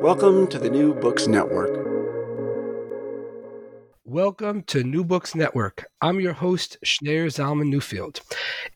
Welcome to the New Books Network. Welcome to New Books Network. I'm your host, Schneur Zalman Newfield.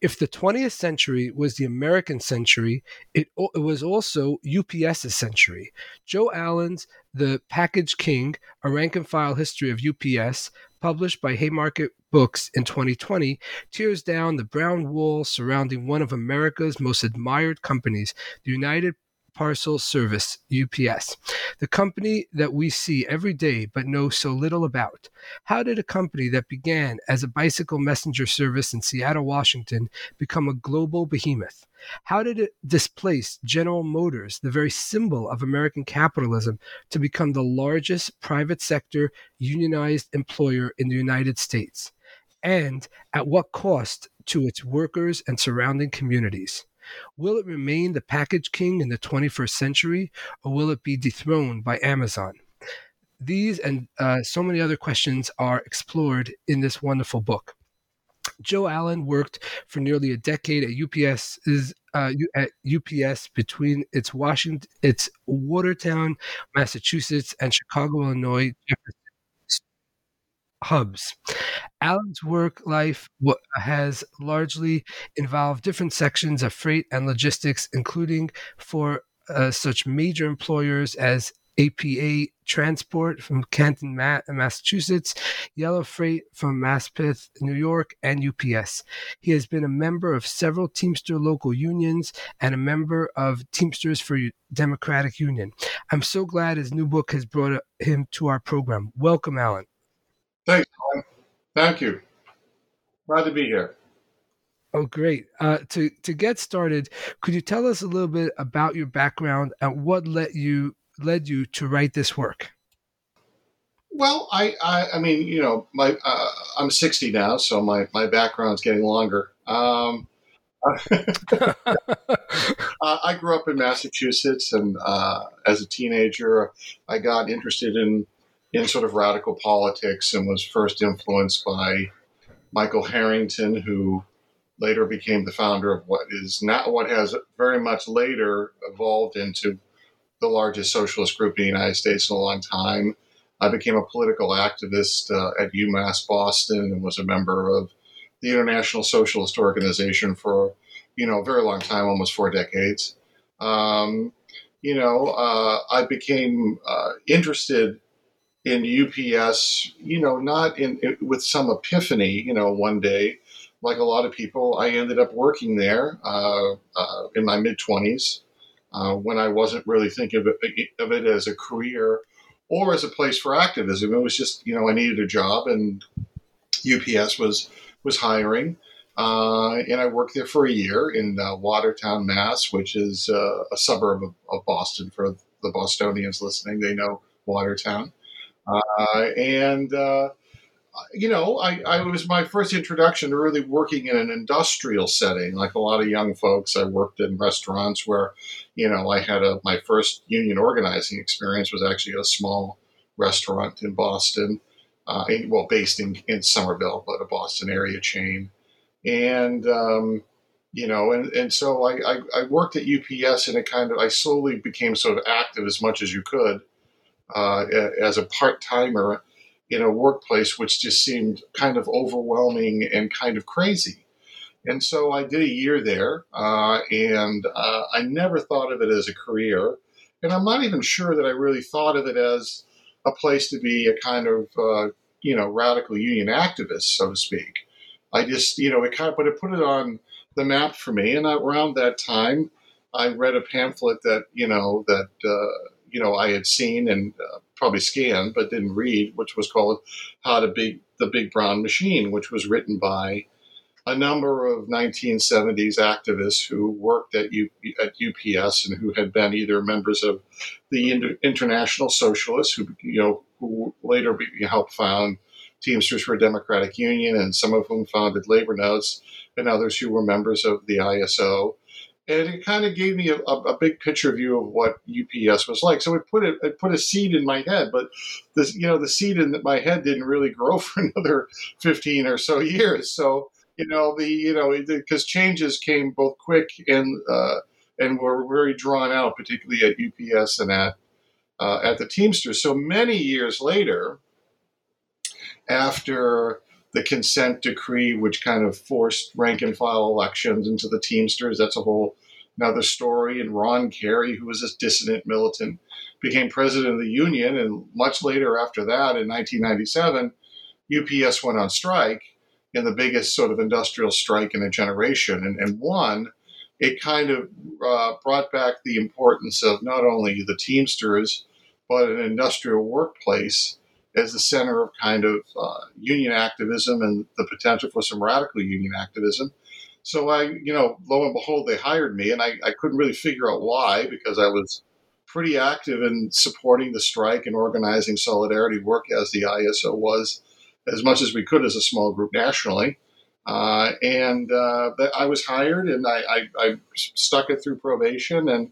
If the 20th century was the American century, it, it was also UPS's century. Joe Allen's The Package King, a rank and file history of UPS, published by Haymarket Books in 2020, tears down the brown wall surrounding one of America's most admired companies, the United Parcel Service, UPS, the company that we see every day but know so little about. How did a company that began as a bicycle messenger service in Seattle, Washington, become a global behemoth? How did it displace General Motors, the very symbol of American capitalism, to become the largest private sector unionized employer in the United States? And at what cost to its workers and surrounding communities? Will it remain the package king in the 21st century, or will it be dethroned by Amazon? These and uh, so many other questions are explored in this wonderful book. Joe Allen worked for nearly a decade at UPS uh, at UPS between its Washington, its Watertown, Massachusetts, and Chicago, Illinois hubs. Allen's work life has largely involved different sections of freight and logistics, including for uh, such major employers as APA Transport from Canton, Massachusetts, Yellow Freight from Maspeth, New York, and UPS. He has been a member of several Teamster local unions and a member of Teamsters for Democratic Union. I'm so glad his new book has brought him to our program. Welcome, Allen. Thanks, Thank you. Glad to be here. Oh, great. Uh, to to get started, could you tell us a little bit about your background and what led you led you to write this work? Well, I I, I mean, you know, my uh, I'm 60 now, so my my background's getting longer. Um, uh, I grew up in Massachusetts, and uh, as a teenager, I got interested in in sort of radical politics and was first influenced by Michael Harrington, who later became the founder of what is not what has very much later evolved into the largest socialist group in the United States in a long time. I became a political activist uh, at UMass Boston and was a member of the International Socialist Organization for, you know, a very long time, almost four decades. Um, you know, uh, I became uh, interested in UPS, you know, not in, with some epiphany, you know, one day, like a lot of people, I ended up working there uh, uh, in my mid 20s uh, when I wasn't really thinking of it, of it, as a career or as a place for activism. It was just, you know, I needed a job and UPS was was hiring. Uh, and I worked there for a year in uh, Watertown, Mass, which is uh, a suburb of, of Boston. For the Bostonians listening, they know Watertown. Uh, and uh, you know, I, I was my first introduction to really working in an industrial setting. Like a lot of young folks, I worked in restaurants where, you know, I had a my first union organizing experience was actually a small restaurant in Boston. uh, in, well, based in, in Somerville, but a Boston area chain. And, um, you know, and, and so I, I, I, worked at UPS and it kind of, I slowly became sort of active as much as you could uh, as a part timer in a workplace, which just seemed kind of overwhelming and kind of crazy. And so I did a year there, uh, and uh, I never thought of it as a career. And I'm not even sure that I really thought of it as a place to be a kind of, uh, you know, radical union activist, so to speak. I just, you know, it kind of, but it put it on the map for me. And around that time, I read a pamphlet that, you know, that, uh, you know, I had seen and uh, probably scanned, but didn't read, which was called How to Big the Big Brown Machine, which was written by a number of 1970s activists who worked at, U, at UPS and who had been either members of the Inter- International Socialists, who you know who later be, helped found Teamsters for a Democratic Union, and some of whom founded Labor Notes, and others who were members of the ISO. And it kind of gave me a, a, big picture view of what UPS was like. So it put it, it put a seed in my head, but this, you know, the seed in my head didn't really grow for another 15 or so years. So you know the you know because changes came both quick and uh, and were very drawn out, particularly at UPS and at uh, at the Teamsters. So many years later, after the consent decree, which kind of forced rank and file elections into the Teamsters, that's a whole another story. And Ron Carey, who was a dissident militant, became president of the union. And much later after that, in 1997, UPS went on strike in the biggest sort of industrial strike in a generation. And, and one, it kind of uh, brought back the importance of not only the Teamsters, but an industrial workplace as the center of kind of uh, union activism and the potential for some radical union activism. So I, you know, lo and behold, they hired me, and I, I couldn't really figure out why because I was pretty active in supporting the strike and organizing solidarity work as the ISO was as much as we could as a small group nationally. Uh, and uh, I was hired, and I, I, I, stuck it through probation and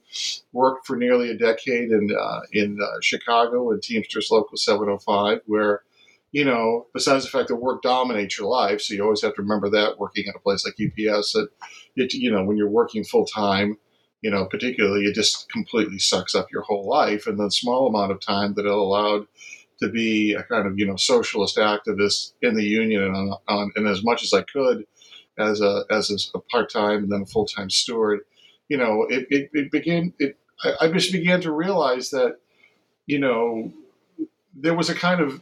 worked for nearly a decade in uh, in uh, Chicago and Teamsters Local 705, where you know, besides the fact that work dominates your life, so you always have to remember that working at a place like UPS, that it, you know when you're working full time, you know, particularly it just completely sucks up your whole life, and the small amount of time that it allowed to be a kind of you know socialist activist in the union and, on, on, and as much as I could as a as a part time and then a full time steward, you know, it, it, it began it I, I just began to realize that you know there was a kind of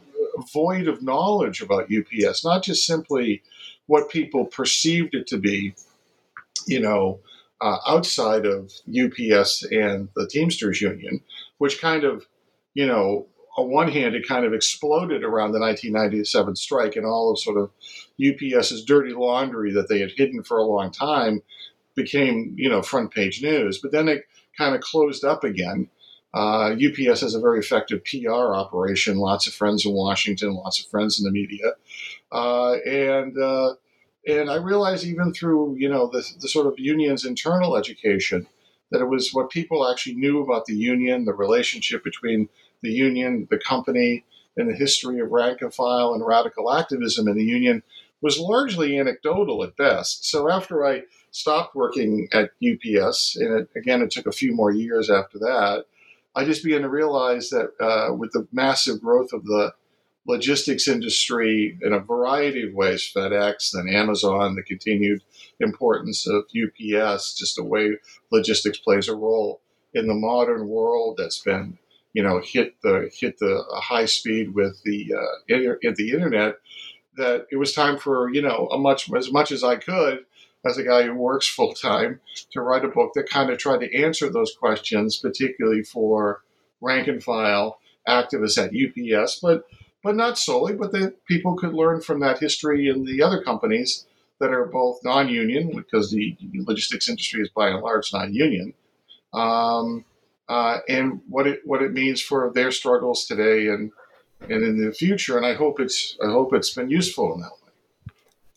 void of knowledge about UPS, not just simply what people perceived it to be, you know, uh, outside of UPS and the Teamsters Union, which kind of, you know, on one hand, it kind of exploded around the 1997 strike, and all of sort of UPS's dirty laundry that they had hidden for a long time became, you know, front page news. But then it kind of closed up again. Uh, UPS has a very effective PR operation, lots of friends in Washington, lots of friends in the media, uh, and uh, and I realized even through you know the, the sort of union's internal education that it was what people actually knew about the union, the relationship between the union, the company, and the history of rank and file and radical activism in the union was largely anecdotal at best. So after I stopped working at UPS, and it, again, it took a few more years after that, I just began to realize that uh, with the massive growth of the logistics industry in a variety of ways, FedEx, then Amazon, the continued importance of UPS, just the way logistics plays a role in the modern world that's been you know hit the hit the high speed with the uh, the internet that it was time for you know a much as much as I could as a guy who works full time to write a book that kind of tried to answer those questions, particularly for rank and file activists at UPS, but but not solely, but that people could learn from that history in the other companies that are both non-union, because the logistics industry is by and large non-union, um, uh, and what it what it means for their struggles today and and in the future. And I hope it's I hope it's been useful in that way.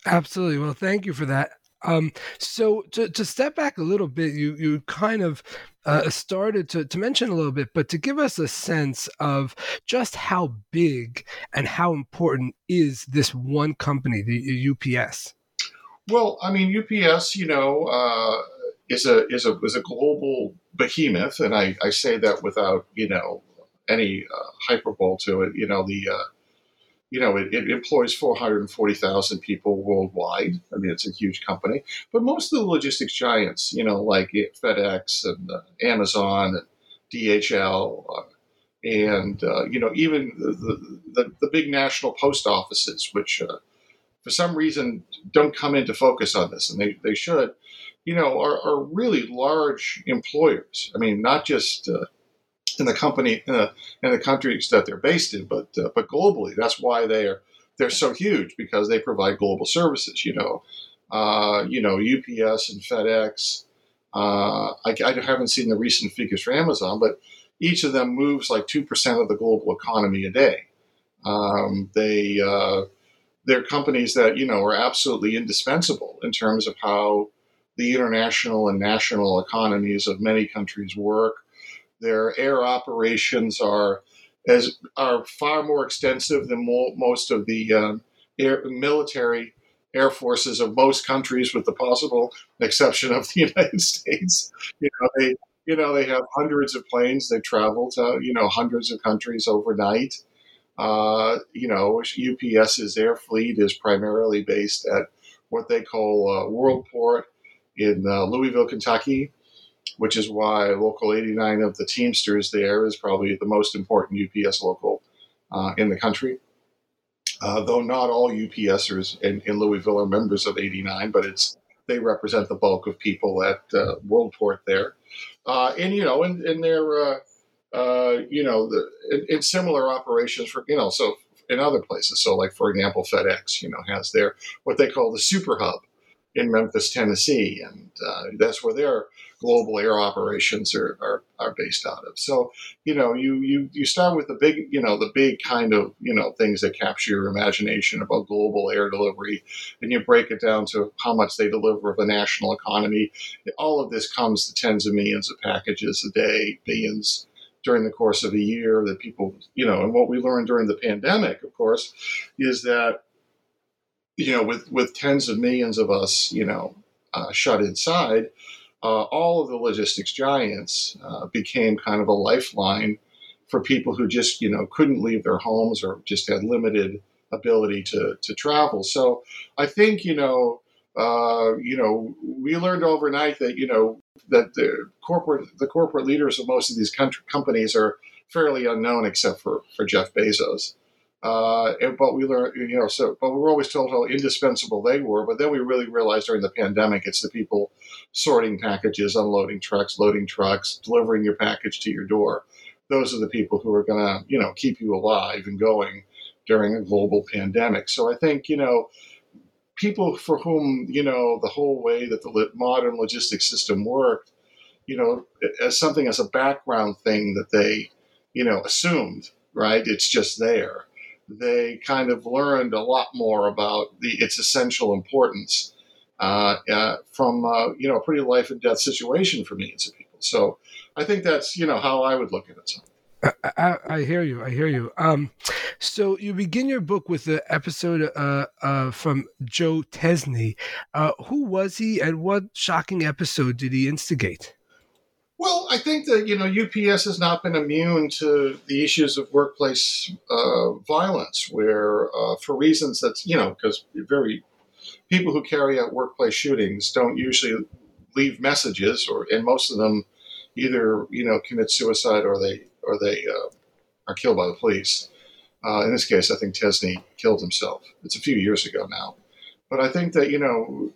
Absolutely. Well, thank you for that. Um, so to, to step back a little bit, you you kind of uh, started to, to mention a little bit, but to give us a sense of just how big and how important is this one company, the UPS? Well, I mean, UPS, you know, uh, is a is a is a global behemoth, and I, I say that without you know any uh, hyperbole to it. You know, the uh, you know, it, it employs 440,000 people worldwide. I mean, it's a huge company. But most of the logistics giants, you know, like FedEx and uh, Amazon and DHL, uh, and, uh, you know, even the, the, the, big national post offices, which uh, for some reason don't come into focus on this, and they, they should, you know, are, are really large employers. I mean, not just uh, in the company uh, in the countries that they're based in, but uh, but globally. That's why they are they're so huge because they provide global services. You know, uh, you know UPS and FedEx. Uh, I, I, haven't seen the recent figures for Amazon, but each of them moves like two percent of the global economy a day. Um, they uh, they're companies that you know are absolutely indispensable in terms of how the international and national economies of many countries work their air operations are as are far more extensive than mo- most of the uh, air, military air forces of most countries, with the possible exception of the United States. You know, they you know they have hundreds of planes. They travel to you know hundreds of countries overnight. Uh, you know, UPS's air fleet is primarily based at what they call uh, Worldport in uh, Louisville, Kentucky which is why Local 89 of the Teamsters there is probably the most important UPS local uh, in the country. Uh, though not all UPSers in, in, Louisville are members of 89, but it's they represent the bulk of people at uh, Worldport there. Uh, and, you know, and, and they're, uh, uh, you know, the, in, in similar operations for, you know, so in other places. So, like, for example, FedEx, you know, has their what they call the super hub in Memphis, Tennessee. And uh, that's where they're global air operations are, are, are based out of. So, you know, you, you, you start with the big, you know, the big kind of, you know, things that capture your imagination about global air delivery, and you break it down to how much they deliver of a national economy. All of this comes to tens of millions of packages a day, billions during the course of a year that people, you know, and what we learned during the pandemic, of course, is that, you know, with, with tens of millions of us, you know, uh, shut inside, uh, all of the logistics giants uh, became kind of a lifeline for people who just you know couldn't leave their homes or just had limited ability to to travel. So I think you know uh, you know we learned overnight that you know that the corporate the corporate leaders of most of these country, companies are fairly unknown except for for Jeff Bezos. Uh, but we learned, you know, so, but we were always told how indispensable they were. But then we really realized during the pandemic, it's the people sorting packages, unloading trucks, loading trucks, delivering your package to your door. Those are the people who are going to, you know, keep you alive and going during a global pandemic. So I think, you know, people for whom, you know, the whole way that the modern logistics system worked, you know, as something as a background thing that they, you know, assumed, right? It's just there they kind of learned a lot more about the, its essential importance uh, uh, from uh, you know a pretty life and death situation for millions of people. So I think that's you know how I would look at it. I, I, I, hear you. I hear you. Um, so you begin your book with the episode uh, uh, from Joe Tesney. Uh, who was he, and what shocking episode did he instigate? Well, I think that you know UPS has not been immune to the issues of workplace uh, violence, where uh, for reasons that you know because very people who carry out workplace shootings don't usually leave messages, or and most of them either you know commit suicide or they or they uh, are killed by the police. Uh, in this case, I think Tesney killed himself. It's a few years ago now, but I think that you know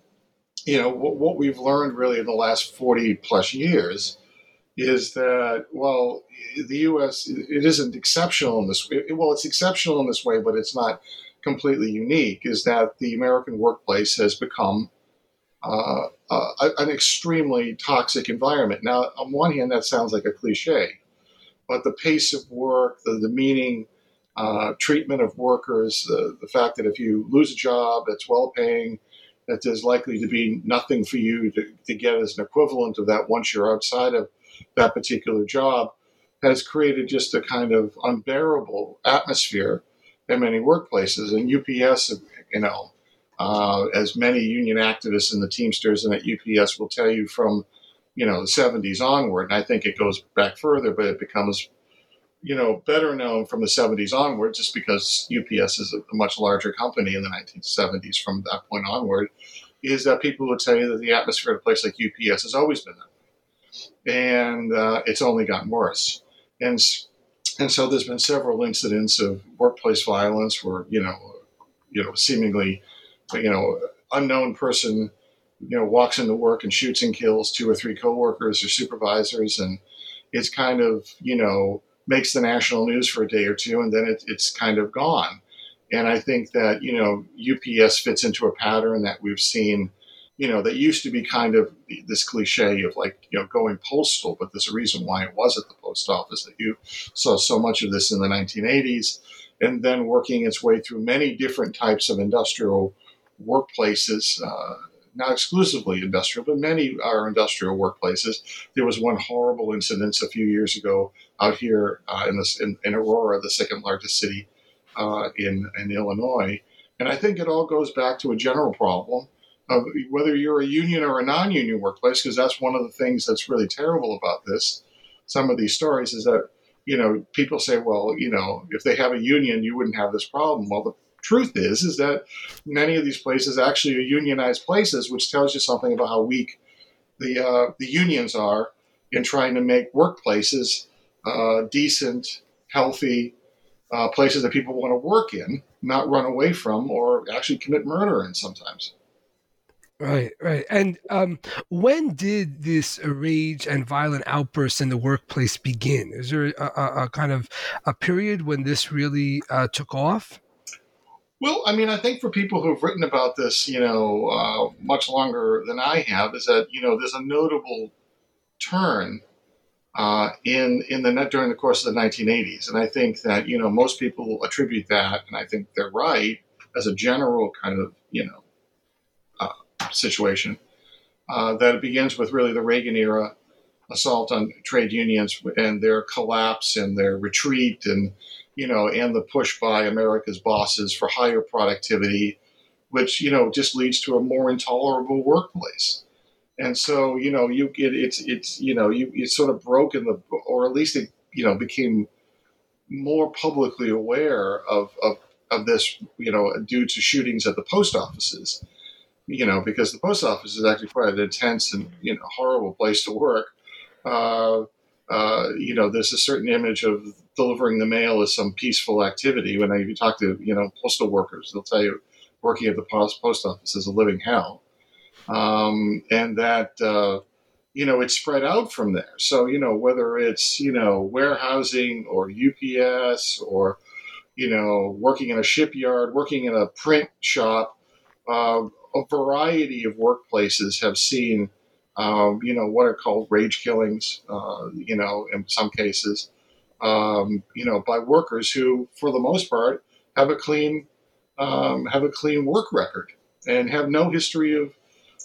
you know what, what we've learned really in the last forty plus years is that well the U.S. it isn't exceptional in this way. Well, it's exceptional in this way, but it's not completely unique. Is that the American workplace has become uh, uh, an extremely toxic environment. Now, on one hand, that sounds like a cliche, but the pace of work, the demeaning uh, treatment of workers, the, the fact that if you lose a job that's well paying, that there's likely to be nothing for you to, to get as an equivalent of that once you're outside of that particular job has created just a kind of unbearable atmosphere in many workplaces. And UPS, you know, uh, as many union activists and the Teamsters and at UPS will tell you from, you know, the 70s onward, and I think it goes back further, but it becomes, you know, better known from the 70s onward just because UPS is a, much larger company in the 1970s from that point onward, is that people would tell you that the atmosphere at a place like UPS has always been that. And uh, it's only gotten worse. And, and so there's been several incidents of workplace violence where, you know, you know, seemingly you know, unknown person, you know, walks into work and shoots and kills two or three coworkers or supervisors, and it's kind of, you know, makes the national news for a day or two, and then it, it's kind of gone. And I think that you know, UPS fits into a pattern that we've seen. You know, that used to be kind of this cliche of like, you know, going postal, but there's a reason why it was at the post office that you saw so much of this in the 1980s, and then working its way through many different types of industrial workplaces, uh, not exclusively industrial, but many are industrial workplaces. There was one horrible incident a few years ago out here uh, in, this, in, in, Aurora, the second largest city uh, in, in Illinois. And I think it all goes back to a general problem of whether you're a union or a non union workplace, because that's one of the things that's really terrible about this. Some of these stories is that, you know, people say, well, you know, if they have a union, you wouldn't have this problem. Well, the truth is is that many of these places actually are unionized places, which tells you something about how weak the uh, the unions are in trying to make workplaces uh, decent, healthy uh, places that people want to work in, not run away from, or actually commit murder in sometimes. Right, right. And um, when did this rage and violent outbursts in the workplace begin? Is there a, a, a kind of a period when this really uh, took off? Well, I mean, I think for people who've written about this, you know, uh, much longer than I have, is that you know there's a notable turn uh, in in the net during the course of the 1980s, and I think that you know most people attribute that, and I think they're right as a general kind of you know situation uh, that it begins with really the Reagan era assault on trade unions and their collapse and their retreat and you know, and the push by America's bosses for higher productivity, which you know just leads to a more intolerable workplace. And so, you know, you it, it's it's you know you it's sort of broken the or at least it you know became more publicly aware of of of this you know due to shootings at the post offices you know because the post office is actually quite an intense and you know horrible place to work uh, uh, you know there's a certain image of delivering the mail as some peaceful activity. When you talk to you know postal workers, they'll tell you working at the post post office is a living hell, um, and that uh, you know it's spread out from there. So you know whether it's you know warehousing or UPS or you know working in a shipyard, working in a print shop, uh, a variety of workplaces have seen. Um, you know what are called rage killings. Uh, you know, in some cases, um, you know, by workers who, for the most part, have a clean um, have a clean work record and have no history of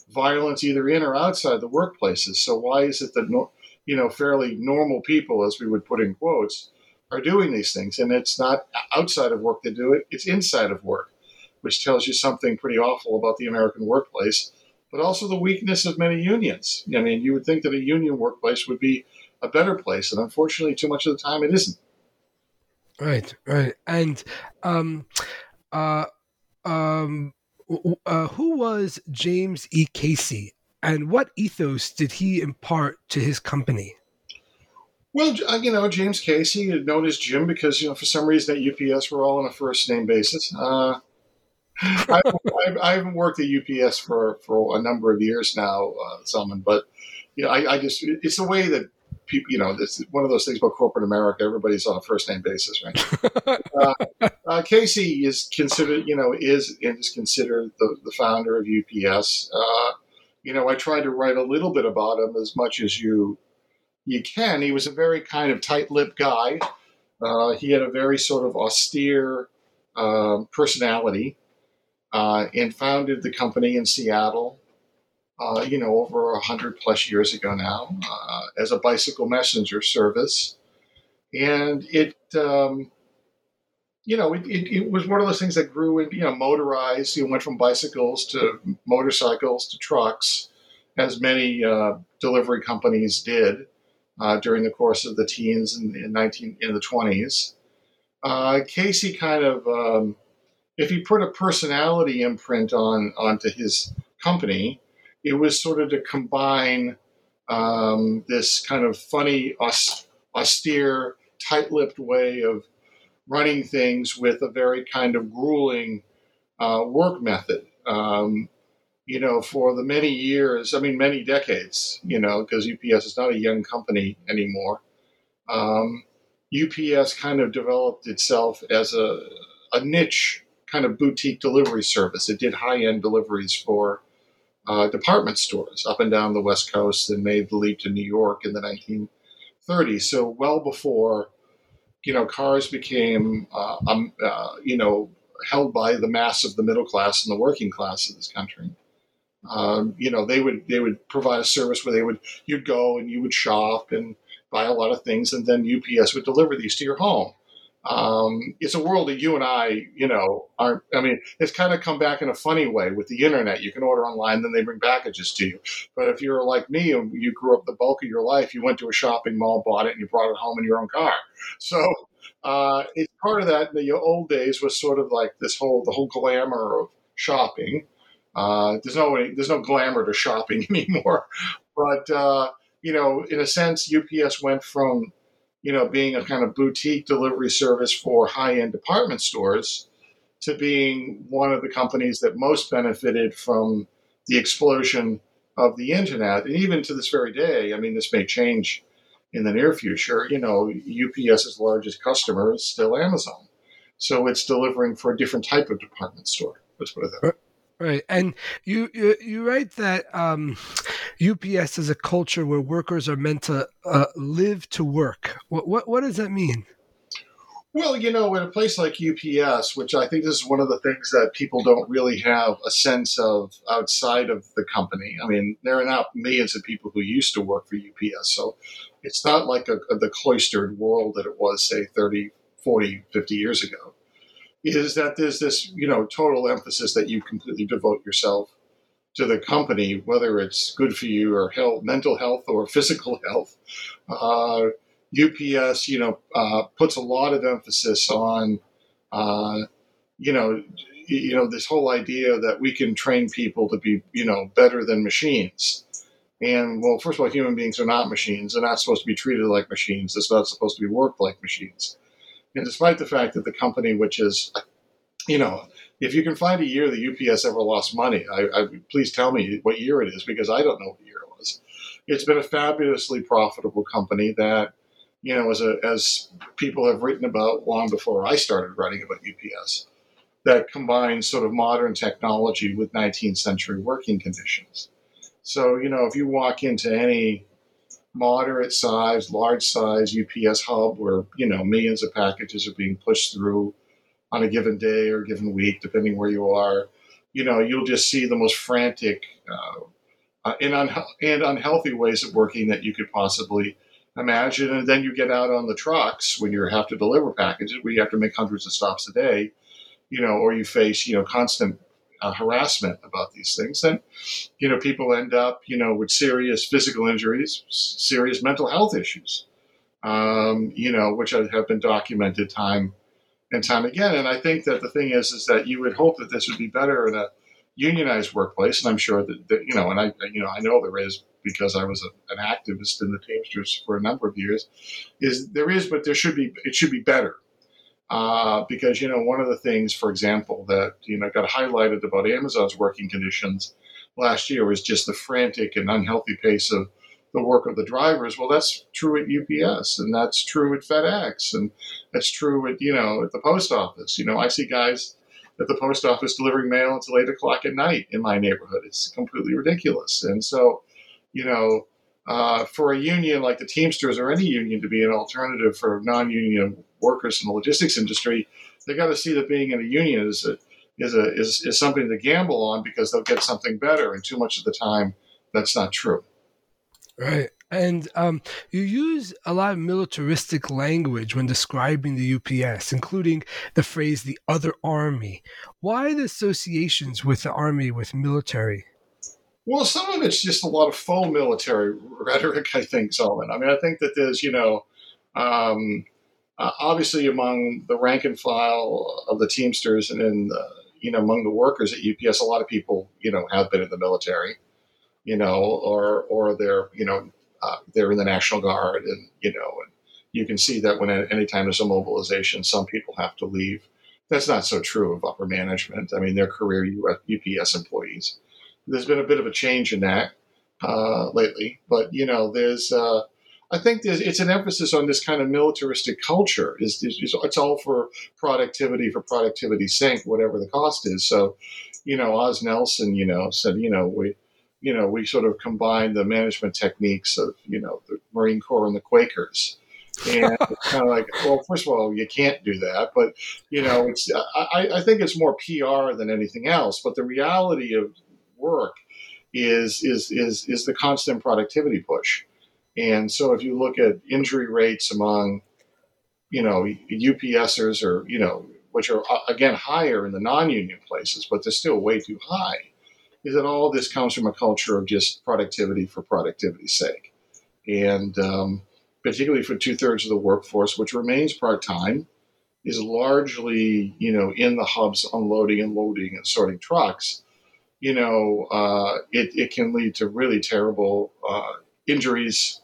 violence either in or outside the workplaces. So why is it that no, you know fairly normal people, as we would put in quotes, are doing these things? And it's not outside of work they do it; it's inside of work, which tells you something pretty awful about the American workplace, but also the weakness of many unions. I mean, you would think that a union workplace would be a better place. And unfortunately, too much of the time, it isn't. Right, right. And um, uh, um, uh, who was James E. Casey, and what ethos did he impart to his company? Well, uh, you know, James Casey, known as Jim, because you know for some reason at UPS we're all on a first name basis. Uh, I, I, I, haven't worked at UPS for, for a number of years now, uh, Zalman, but you know, I, I just it's the way that people, you know, it's one of those things about corporate America. Everybody's on a first name basis, right? uh, uh, Casey is considered, you know, is and is considered the, the founder of UPS. Uh, you know, I tried to write a little bit about him as much as you you can. He was a very kind of tight-lipped guy. Uh, he had a very sort of austere um, personality, uh, and founded the company in Seattle. uh, you know, over a hundred plus years ago now, uh, as a bicycle messenger service, and it, um, you know, it, it, it, was one of those things that grew and you know, motorized. You went from bicycles to motorcycles to trucks, as many uh, delivery companies did uh, during the course of the teens and in, 19 in the 20s. Uh, Casey kind of, um, if he put a personality imprint on onto his company, it was sort of to combine um, this kind of funny, austere, tight-lipped way of running things with a very kind of grueling uh, work method. Um, you know, for the many years, I mean, many decades, you know, because UPS is not a young company anymore. Um, UPS kind of developed itself as a, a niche kind of boutique delivery service. It did high end deliveries for uh, department stores up and down the West Coast and made the leap to New York in the 1930s. So, well before, you know, cars became, uh, um, uh, you know, held by the mass of the middle class and the working class of this country. Um, you know, they would they would provide a service where they would you'd go and you would shop and buy a lot of things, and then UPS would deliver these to your home. Um, it's a world that you and I, you know, aren't. I mean, it's kind of come back in a funny way with the internet. You can order online, then they bring packages to you. But if you're like me you grew up the bulk of your life, you went to a shopping mall, bought it, and you brought it home in your own car. So uh, it's part of that. The old days was sort of like this whole the whole glamour of shopping. Uh, there's no there's no glamour to shopping anymore, but uh, you know, in a sense, UPS went from you know being a kind of boutique delivery service for high end department stores to being one of the companies that most benefited from the explosion of the internet, and even to this very day, I mean, this may change in the near future. You know, UPS's largest customer is still Amazon, so it's delivering for a different type of department store. Let's put it that way. Right, and you you, you write that um, UPS is a culture where workers are meant to uh, live to work. What, what what does that mean? Well, you know, in a place like UPS, which I think this is one of the things that people don't really have a sense of outside of the company. I mean, there are now millions of people who used to work for UPS, so it's not like a, a, the cloistered world that it was, say, 30, 40, 50 years ago is that there's this, you know, total emphasis that you completely devote yourself to the company, whether it's good for you or health, mental health or physical health. Uh, UPS, you know, uh, puts a lot of emphasis on, uh, you know, you know, this whole idea that we can train people to be, you know, better than machines. And well, first of all, human beings are not machines. They're not supposed to be treated like machines. It's not supposed to be worked like machines. And despite the fact that the company, which is, you know, if you can find a year that UPS ever lost money, I, I, please tell me what year it is because I don't know what year it was. It's been a fabulously profitable company that, you know, as a, as people have written about long before I started writing about UPS, that combines sort of modern technology with 19th century working conditions. So, you know, if you walk into any moderate size, large size UPS hub where, you know, millions of packages are being pushed through on a given day or given week, depending where you are, you know, you'll just see the most frantic uh, uh, and, un- and unhealthy ways of working that you could possibly imagine. And then you get out on the trucks when you have to deliver packages, where you have to make hundreds of stops a day, you know, or you face, you know, constant uh, harassment about these things, then you know people end up you know with serious physical injuries, serious mental health issues, um, you know, which have been documented time and time again. And I think that the thing is, is that you would hope that this would be better in a unionized workplace, and I'm sure that, that you know, and I you know I know there is because I was a, an activist in the Teamsters for a number of years. Is there is, but there should be it should be better uh, because you know one of the things, for example, that you know got highlighted about Amazon's working conditions last year was just the frantic and unhealthy pace of the work of the drivers. Well, that's true at UPS, and that's true at FedEx, and that's true at you know at the post office. You know, I see guys at the post office delivering mail until eight o'clock at night in my neighborhood. It's completely ridiculous, and so you know. Uh, for a union like the Teamsters or any union to be an alternative for non-union workers in the logistics industry, they got to see that being in a union is a, is a is, is something to gamble on because they'll get something better. And too much of the time, that's not true. Right. And um, you use a lot of militaristic language when describing the UPS, including the phrase the other army. Why the associations with the army with military? Well, some of it's just a lot of faux military rhetoric, I think, Solomon. I mean, I think that there's, you know, um, uh, obviously among the rank and file of the Teamsters and in the, you know, among the workers at UPS, a lot of people, you know, have been in the military, you know, or, or they're, you know, uh, they're in the National Guard, and you know, and you can see that when anytime there's a mobilization, some people have to leave. That's not so true of upper management. I mean, they're career UPS employees. There's been a bit of a change in that uh, lately, but you know, there's. Uh, I think it's an emphasis on this kind of militaristic culture. Is it's all for productivity for productivity's sake, whatever the cost is. So, you know, Oz Nelson, you know, said, you know, we you know, we sort of combined the management techniques of, you know, the Marine Corps and the Quakers. And it's kind of like, well, first of all, you can't do that. But, you know, it's, I, I think it's more PR than anything else. But the reality of work is, is, is, is the constant productivity push. And so if you look at injury rates among, you know, UPSers or, you know, which are, again, higher in the non union places, but they're still way too high is that all this comes from a culture of just productivity for productivity's sake. And um, particularly for two thirds of the workforce, which remains part time, is largely, you know, in the hubs unloading and loading and sorting trucks, you know, uh, it, it can lead to really terrible uh, injuries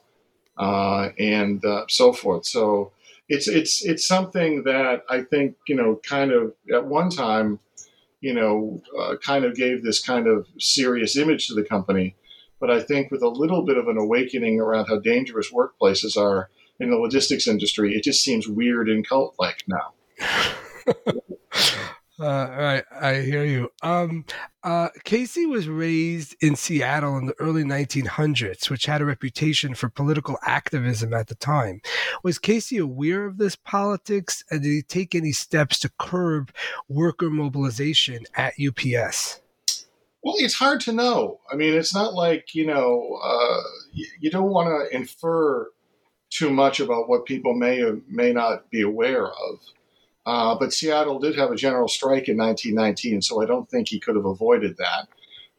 uh, and uh, so forth. So it's, it's, it's something that I think, you know, kind of at one time you know, uh, kind of gave this kind of serious image to the company. But I think with a little bit of an awakening around how dangerous workplaces are in the logistics industry, it just seems weird and cult like now. Uh, right, I hear you. Um, uh, Casey was raised in Seattle in the early 1900s, which had a reputation for political activism at the time. Was Casey aware of this politics, and did he take any steps to curb worker mobilization at UPS? Well, it's hard to know. I mean, it's not like you know, uh, you, you don't want to infer too much about what people may or may not be aware of. Uh, but Seattle did have a general strike in 1919, so I don't think he could have avoided that,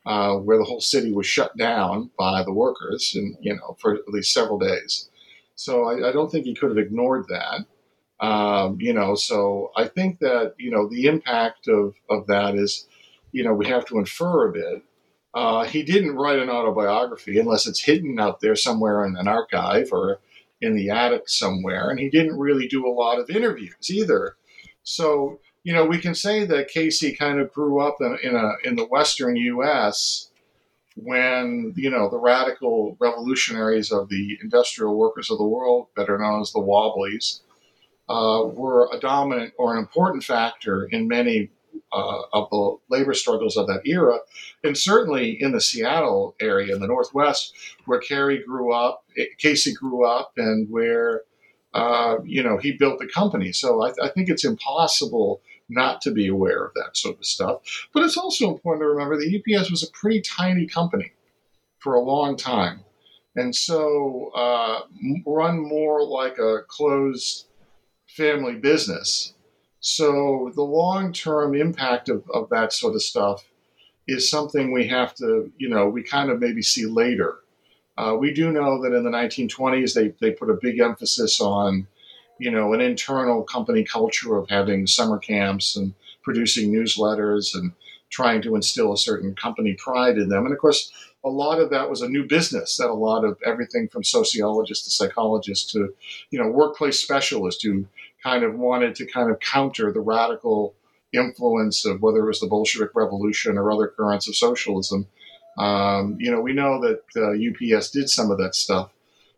uh, where the whole city was shut down by the workers, and you know, for at least several days. So I, I don't think he could have ignored that. Um, you know, so I think that you know the impact of of that is, you know, we have to infer a bit. Uh, he didn't write an autobiography unless it's hidden out there somewhere in an archive or in the attic somewhere, and he didn't really do a lot of interviews either. So, you know, we can say that Casey kind of grew up in, in, a, in the Western U.S. when, you know, the radical revolutionaries of the industrial workers of the world, better known as the Wobblies, uh, were a dominant or an important factor in many uh, of the labor struggles of that era, and certainly in the Seattle area in the Northwest, where Carey grew up, Casey grew up, and where uh, you know, he built the company. So I, I, think it's impossible not to be aware of that sort of stuff. But it's also important to remember that UPS was a pretty tiny company for a long time. And so uh, run more like a closed family business. So the long term impact of, of that sort of stuff is something we have to, you know, we kind of maybe see later. Uh, we do know that in the 1920s, they, they put a big emphasis on, you know, an internal company culture of having summer camps and producing newsletters and trying to instill a certain company pride in them. And of course, a lot of that was a new business that a lot of everything from sociologists to psychologists to, you know, workplace specialists who kind of wanted to kind of counter the radical influence of whether it was the Bolshevik Revolution or other currents of socialism um, you know, we know that uh, UPS did some of that stuff,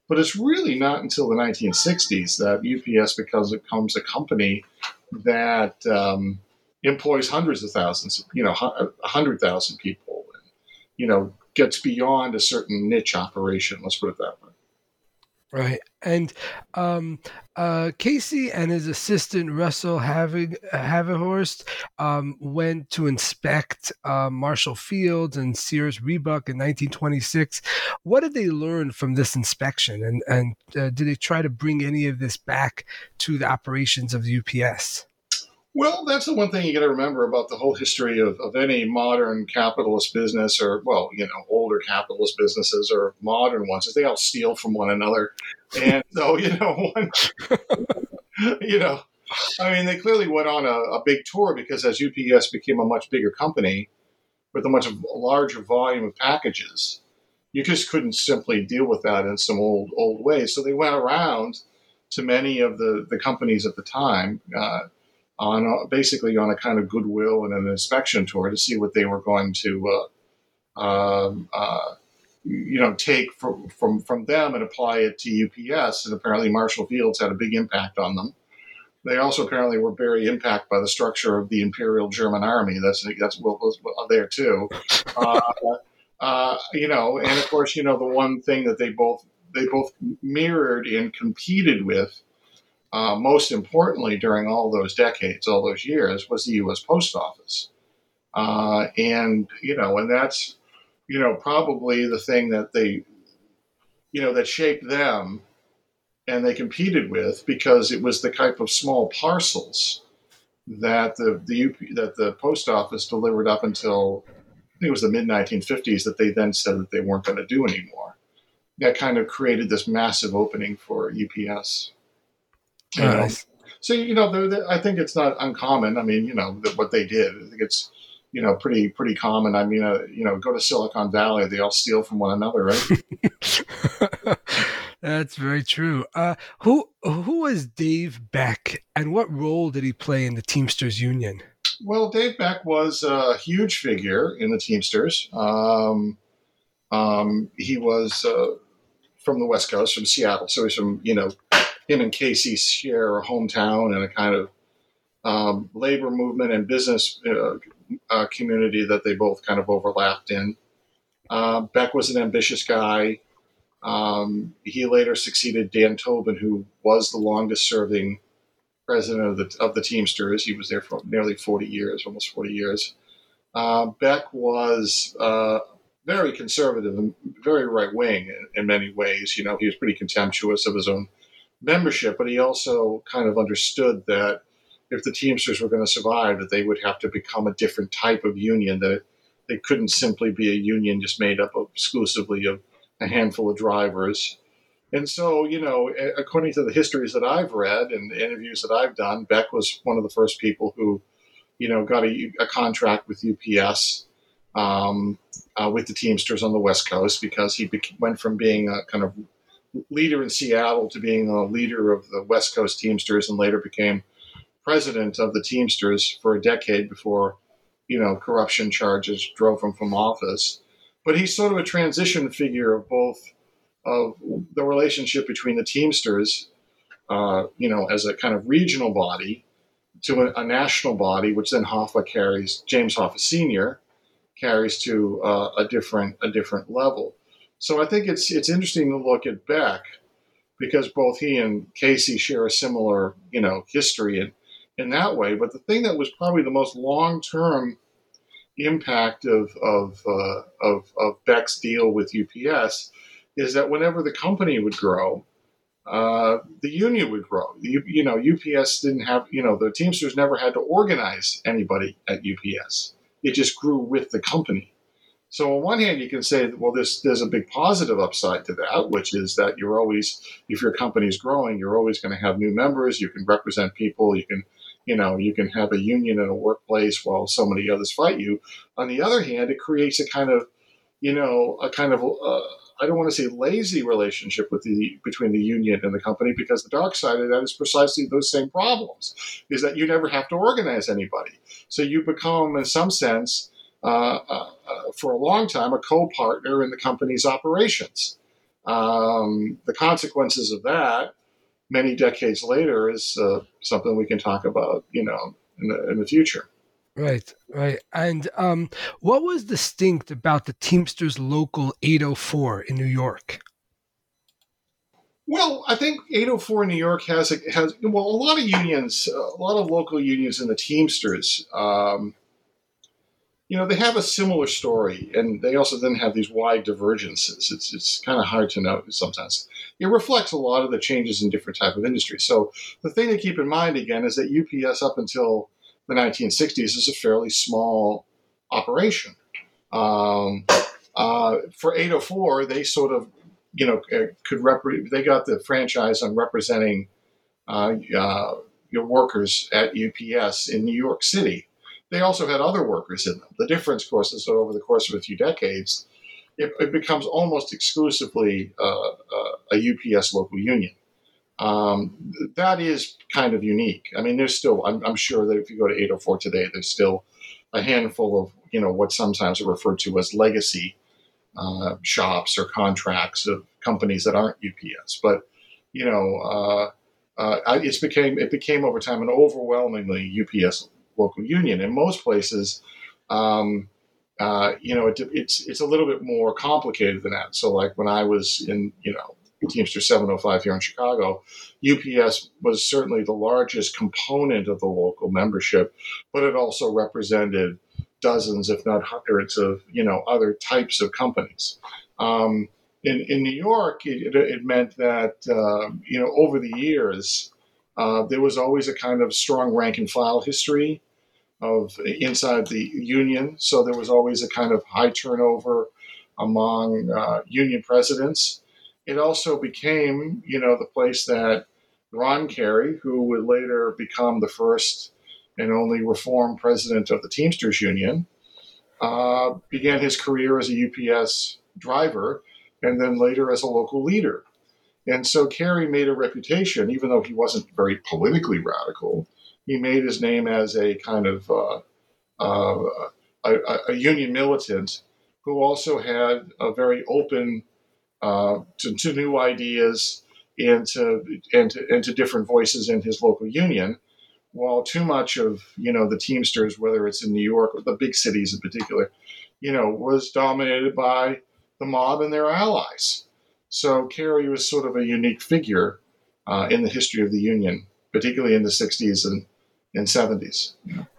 but it's really not until the 1960s that UPS becomes, becomes a company that um, employs hundreds of thousands, you know, 100,000 people, and, you know, gets beyond a certain niche operation. Let's put it that way. Right. And um, uh, Casey and his assistant Russell Haverhorst um, went to inspect uh, Marshall Fields and Sears Roebuck in 1926. What did they learn from this inspection? And, and uh, did they try to bring any of this back to the operations of the UPS? Well, that's the one thing you got to remember about the whole history of, of any modern capitalist business, or well, you know, older capitalist businesses or modern ones, is they all steal from one another, and so you know, one, you know, I mean, they clearly went on a, a, big tour because as UPS became a much bigger company with a much larger volume of packages, you just couldn't simply deal with that in some old old ways. So they went around to many of the the companies at the time. Uh, on a, basically on a kind of goodwill and an inspection tour to see what they were going to, uh, um, uh, you know, take from, from from them and apply it to UPS. And apparently, Marshall Fields had a big impact on them. They also apparently were very impacted by the structure of the Imperial German Army. That's that's what was there too. Uh, uh, you know, and of course, you know, the one thing that they both they both mirrored and competed with uh, most importantly during all those decades, all those years, was the U.S. Post Office. Uh, and, you know, and that's, you know, probably the thing that they, you know, that shaped them and they competed with because it was the type of small parcels that the, the UP, that the post office delivered up until I think it was the mid 1950s that they then said that they weren't going to do anymore. That kind of created this massive opening for UPS. You know? So you know, they're, they're, I think it's not uncommon. I mean, you know, what they did. I think it's you know pretty pretty common. I mean, uh, you know, go to Silicon Valley, they all steal from one another, right? That's very true. Uh, who who was Dave Beck, and what role did he play in the Teamsters Union? Well, Dave Beck was a huge figure in the Teamsters. Um, um, he was uh, from the West Coast, from Seattle, so he's from you know him and Casey share a hometown and a kind of um, labor movement and business uh, uh, community that they both kind of overlapped in. Uh, Beck was an ambitious guy. Um, he later succeeded Dan Tobin, who was the longest serving president of the, of the Teamsters. He was there for nearly 40 years, almost 40 years. Uh, Beck was uh, very conservative and very right wing in, in, many ways. You know, he was pretty contemptuous of his own membership, but he also kind of understood that if the Teamsters were going to survive, that they would have to become a different type of union. That they couldn't simply be a union just made up exclusively of a handful of drivers. And so, you know, according to the histories that I've read and interviews that I've done, Beck was one of the first people who, you know, got a, a contract with UPS um, uh, with the Teamsters on the West Coast because he went from being a kind of leader in Seattle to being a leader of the West Coast Teamsters and later became president of the Teamsters for a decade before, you know, corruption charges drove him from office. But he's sort of a transition figure of both of the relationship between the Teamsters, uh, you know, as a kind of regional body to a, a, national body, which then Hoffa carries, James Hoffa Sr. carries to uh, a different a different level. So I think it's it's interesting to look at Beck because both he and Casey share a similar, you know, history in, in that way. But the thing that was probably the most long term impact of of, uh, of of Beck's deal with UPS is that whenever the company would grow, uh, the union would grow. You, you know, UPS didn't have, you know, the Teamsters never had to organize anybody at UPS. It just grew with the company. So on one hand, you can say, well, there's there's a big positive upside to that, which is that you're always, if your company is growing, you're always going to have new members. You can represent people. You can, you know, you can have a union in a workplace while so many others fight you. On the other hand, it creates a kind of, you know, a kind of uh, I don't want to say lazy relationship with the between the union and the company because the dark side of that is precisely those same problems. Is that you never have to organize anybody, so you become, in some sense for a long time a co-partner in the company's operations. Um, the consequences of that, many decades later, is uh, something we can talk about, you know, in the, in the future. Right, right. And um, what was distinct about the Teamsters Local 804 in New York? Well, I think 804 in New York has a, has well a lot of unions, a lot of local unions in the Teamsters. Um, you know, they have a similar story, and they also then have these wide divergences. It's it's kind of hard to know sometimes. It reflects a lot of the changes in different type of industries. So the thing to keep in mind again is that UPS up until the 1960s is a fairly small operation. Um, uh, for 804, they sort of you know, uh, could rep- they got the franchise on representing uh, uh, your workers at UPS in New York City. They also had other workers in them. The difference, of course, is that over the course of a few decades, it, it becomes almost exclusively uh, uh a UPS local union. Um, that is kind of unique. I mean, there's still, I'm, I'm, sure that if you go to 804 today, there's still a handful of, you know, what sometimes are referred to as legacy uh, shops or contracts of companies that aren't UPS. But you know, uh, uh, it's became it became over time an overwhelmingly UPS local union. In most places, um, uh, you know, it, it's it's a little bit more complicated than that. So, like when I was in, you know, Teamster 705 here in Chicago, UPS was certainly the largest component of the local membership, but it also represented dozens, if not hundreds, of you know other types of companies. Um, in, in New York, it, it meant that uh, you know over the years uh, there was always a kind of strong rank and file history of inside the union. So there was always a kind of high turnover among uh, union presidents. It also became, you know, the place that Ron Carey, who would later become the first and only reform president of the Teamsters Union, uh, began his career as a UPS driver and then later as a local leader. And so Carey made a reputation, even though he wasn't very politically radical, he made his name as a kind of uh, uh, a, a, union militant who also had a very open uh, to, to, new ideas and to, and to, and to different voices in his local union while too much of you know the Teamsters, whether it's in New York or the big cities in particular, you know, was dominated by the mob and their allies. So Carey was sort of a unique figure uh, in the history of the Union, particularly in the '60s and and '70s.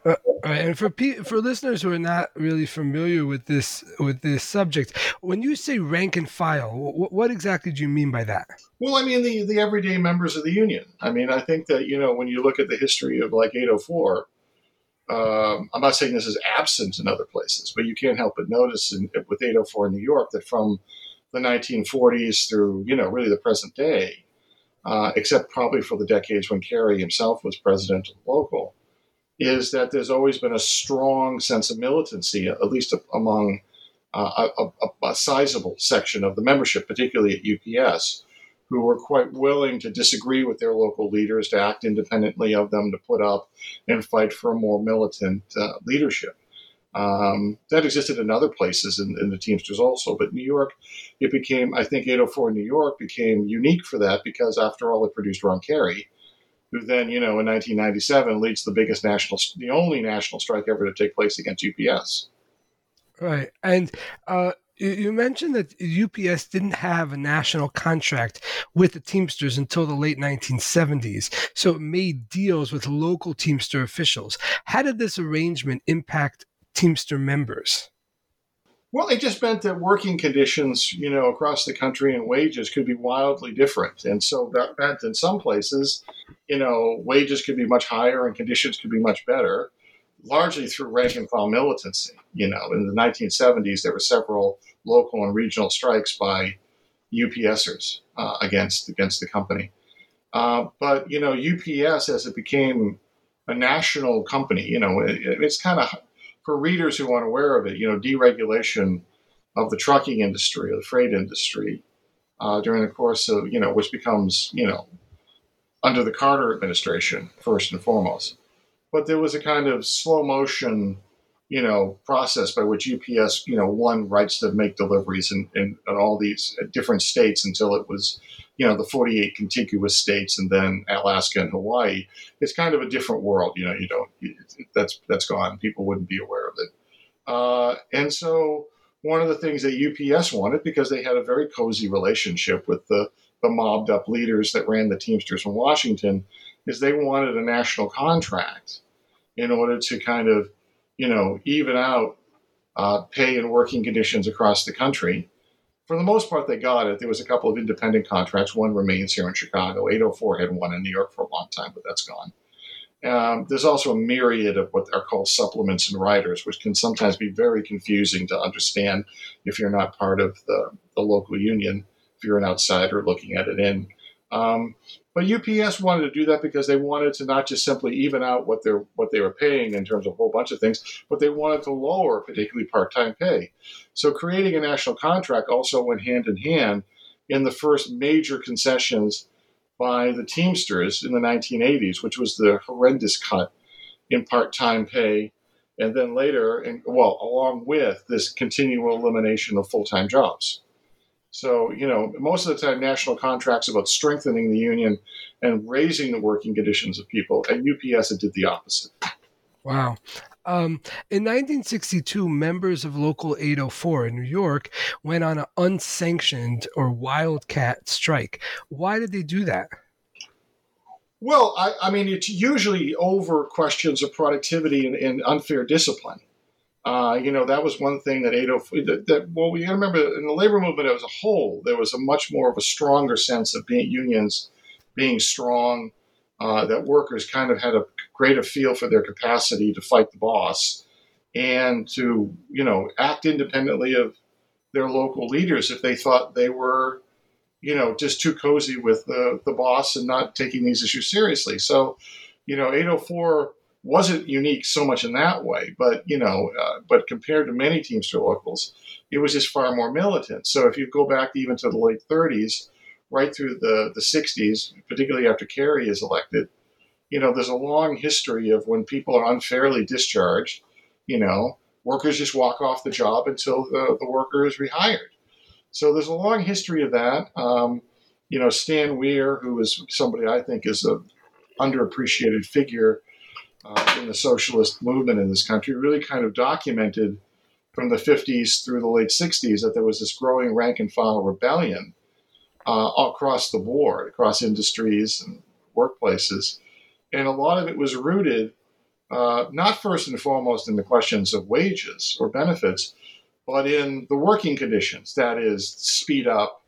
Uh, and for pe- for listeners who are not really familiar with this with this subject, when you say rank and file, what, what exactly do you mean by that? Well, I mean the the everyday members of the union. I mean, I think that you know when you look at the history of like 804. Um, I'm not saying this is absent in other places, but you can't help but notice in, with 804 in New York that from the 1940s through, you know, really the present day, uh, except probably for the decades when Carey himself was president of the local, is that there's always been a strong sense of militancy, at least among uh, a, a, a, sizable section of the membership, particularly at UPS, who were quite willing to disagree with their local leaders, to act independently of them, to put up and fight for a more militant uh, leadership. Um, that existed in other places in, in, the Teamsters also, but New York, it became, I think 804 New York became unique for that because after all, it produced Ron Carey, who then, you know, in 1997 leads the biggest national, the only national strike ever to take place against UPS. Right. And uh, you mentioned that UPS didn't have a national contract with the Teamsters until the late 1970s, so it made deals with local Teamster officials. How did this arrangement impact Teamster members? Well, it just meant that working conditions, you know, across the country and wages could be wildly different. And so that meant in some places, you know, wages could be much higher and conditions could be much better, largely through rank and file militancy. You know, in the 1970s, there were several local and regional strikes by UPSers uh, against against the company. Uh, but you know, UPS as it became a national company, you know, it, it's kind of for readers who aren't aware of it, you know, deregulation of the trucking industry or the freight industry uh, during the course of, you know, which becomes, you know, under the Carter administration, first and foremost. But there was a kind of slow motion, you know, process by which UPS, you know, won rights to make deliveries in, in, in all these different states until it was, you know, the 48 contiguous states and then Alaska and Hawaii. It's kind of a different world. You know, you don't, that's, that's gone. People wouldn't be aware of it. Uh, and so one of the things that UPS wanted, because they had a very cozy relationship with the, the mobbed up leaders that ran the Teamsters in Washington, is they wanted a national contract in order to kind of, you know, even out uh, pay and working conditions across the country. For the most part, they got it. There was a couple of independent contracts. One remains here in Chicago. 804 had one in New York for a long time, but that's gone. Um, there's also a myriad of what are called supplements and riders, which can sometimes be very confusing to understand if you're not part of the, the local union, if you're an outsider looking at it in. Um, but UPS wanted to do that because they wanted to not just simply even out what they're what they were paying in terms of a whole bunch of things, but they wanted to lower particularly part-time pay. So creating a national contract also went hand in hand in the first major concessions by the Teamsters in the 1980s, which was the horrendous cut in part-time pay, and then later, and well, along with this continual elimination of full-time jobs. So, you know, most of the time, national contracts about strengthening the union and raising the working conditions of people. At UPS, it did the opposite. Wow. Um, in 1962, members of Local 804 in New York went on an unsanctioned or wildcat strike. Why did they do that? Well, I, I mean, it's usually over questions of productivity and, and unfair discipline. Uh, you know, that was one thing that 804, that, that well, we got to remember in the labor movement as a whole, there was a much more of a stronger sense of being unions being strong, uh, that workers kind of had a greater feel for their capacity to fight the boss and to, you know, act independently of their local leaders if they thought they were, you know, just too cozy with the, the boss and not taking these issues seriously. So, you know, 804 wasn't unique so much in that way, but you know, uh, but compared to many Teamster locals, it was just far more militant. So if you go back even to the late 30s, right through the the 60s, particularly after Carey is elected, you know, there's a long history of when people are unfairly discharged, you know, workers just walk off the job until the, the worker is rehired. So there's a long history of that. Um, you know, Stan Weir, who is somebody I think is a underappreciated figure uh, in the socialist movement in this country really kind of documented from the 50s through the late 60s that there was this growing rank and file rebellion uh, across the board, across industries and workplaces. And a lot of it was rooted uh, not first and foremost in the questions of wages or benefits, but in the working conditions that is, speed up,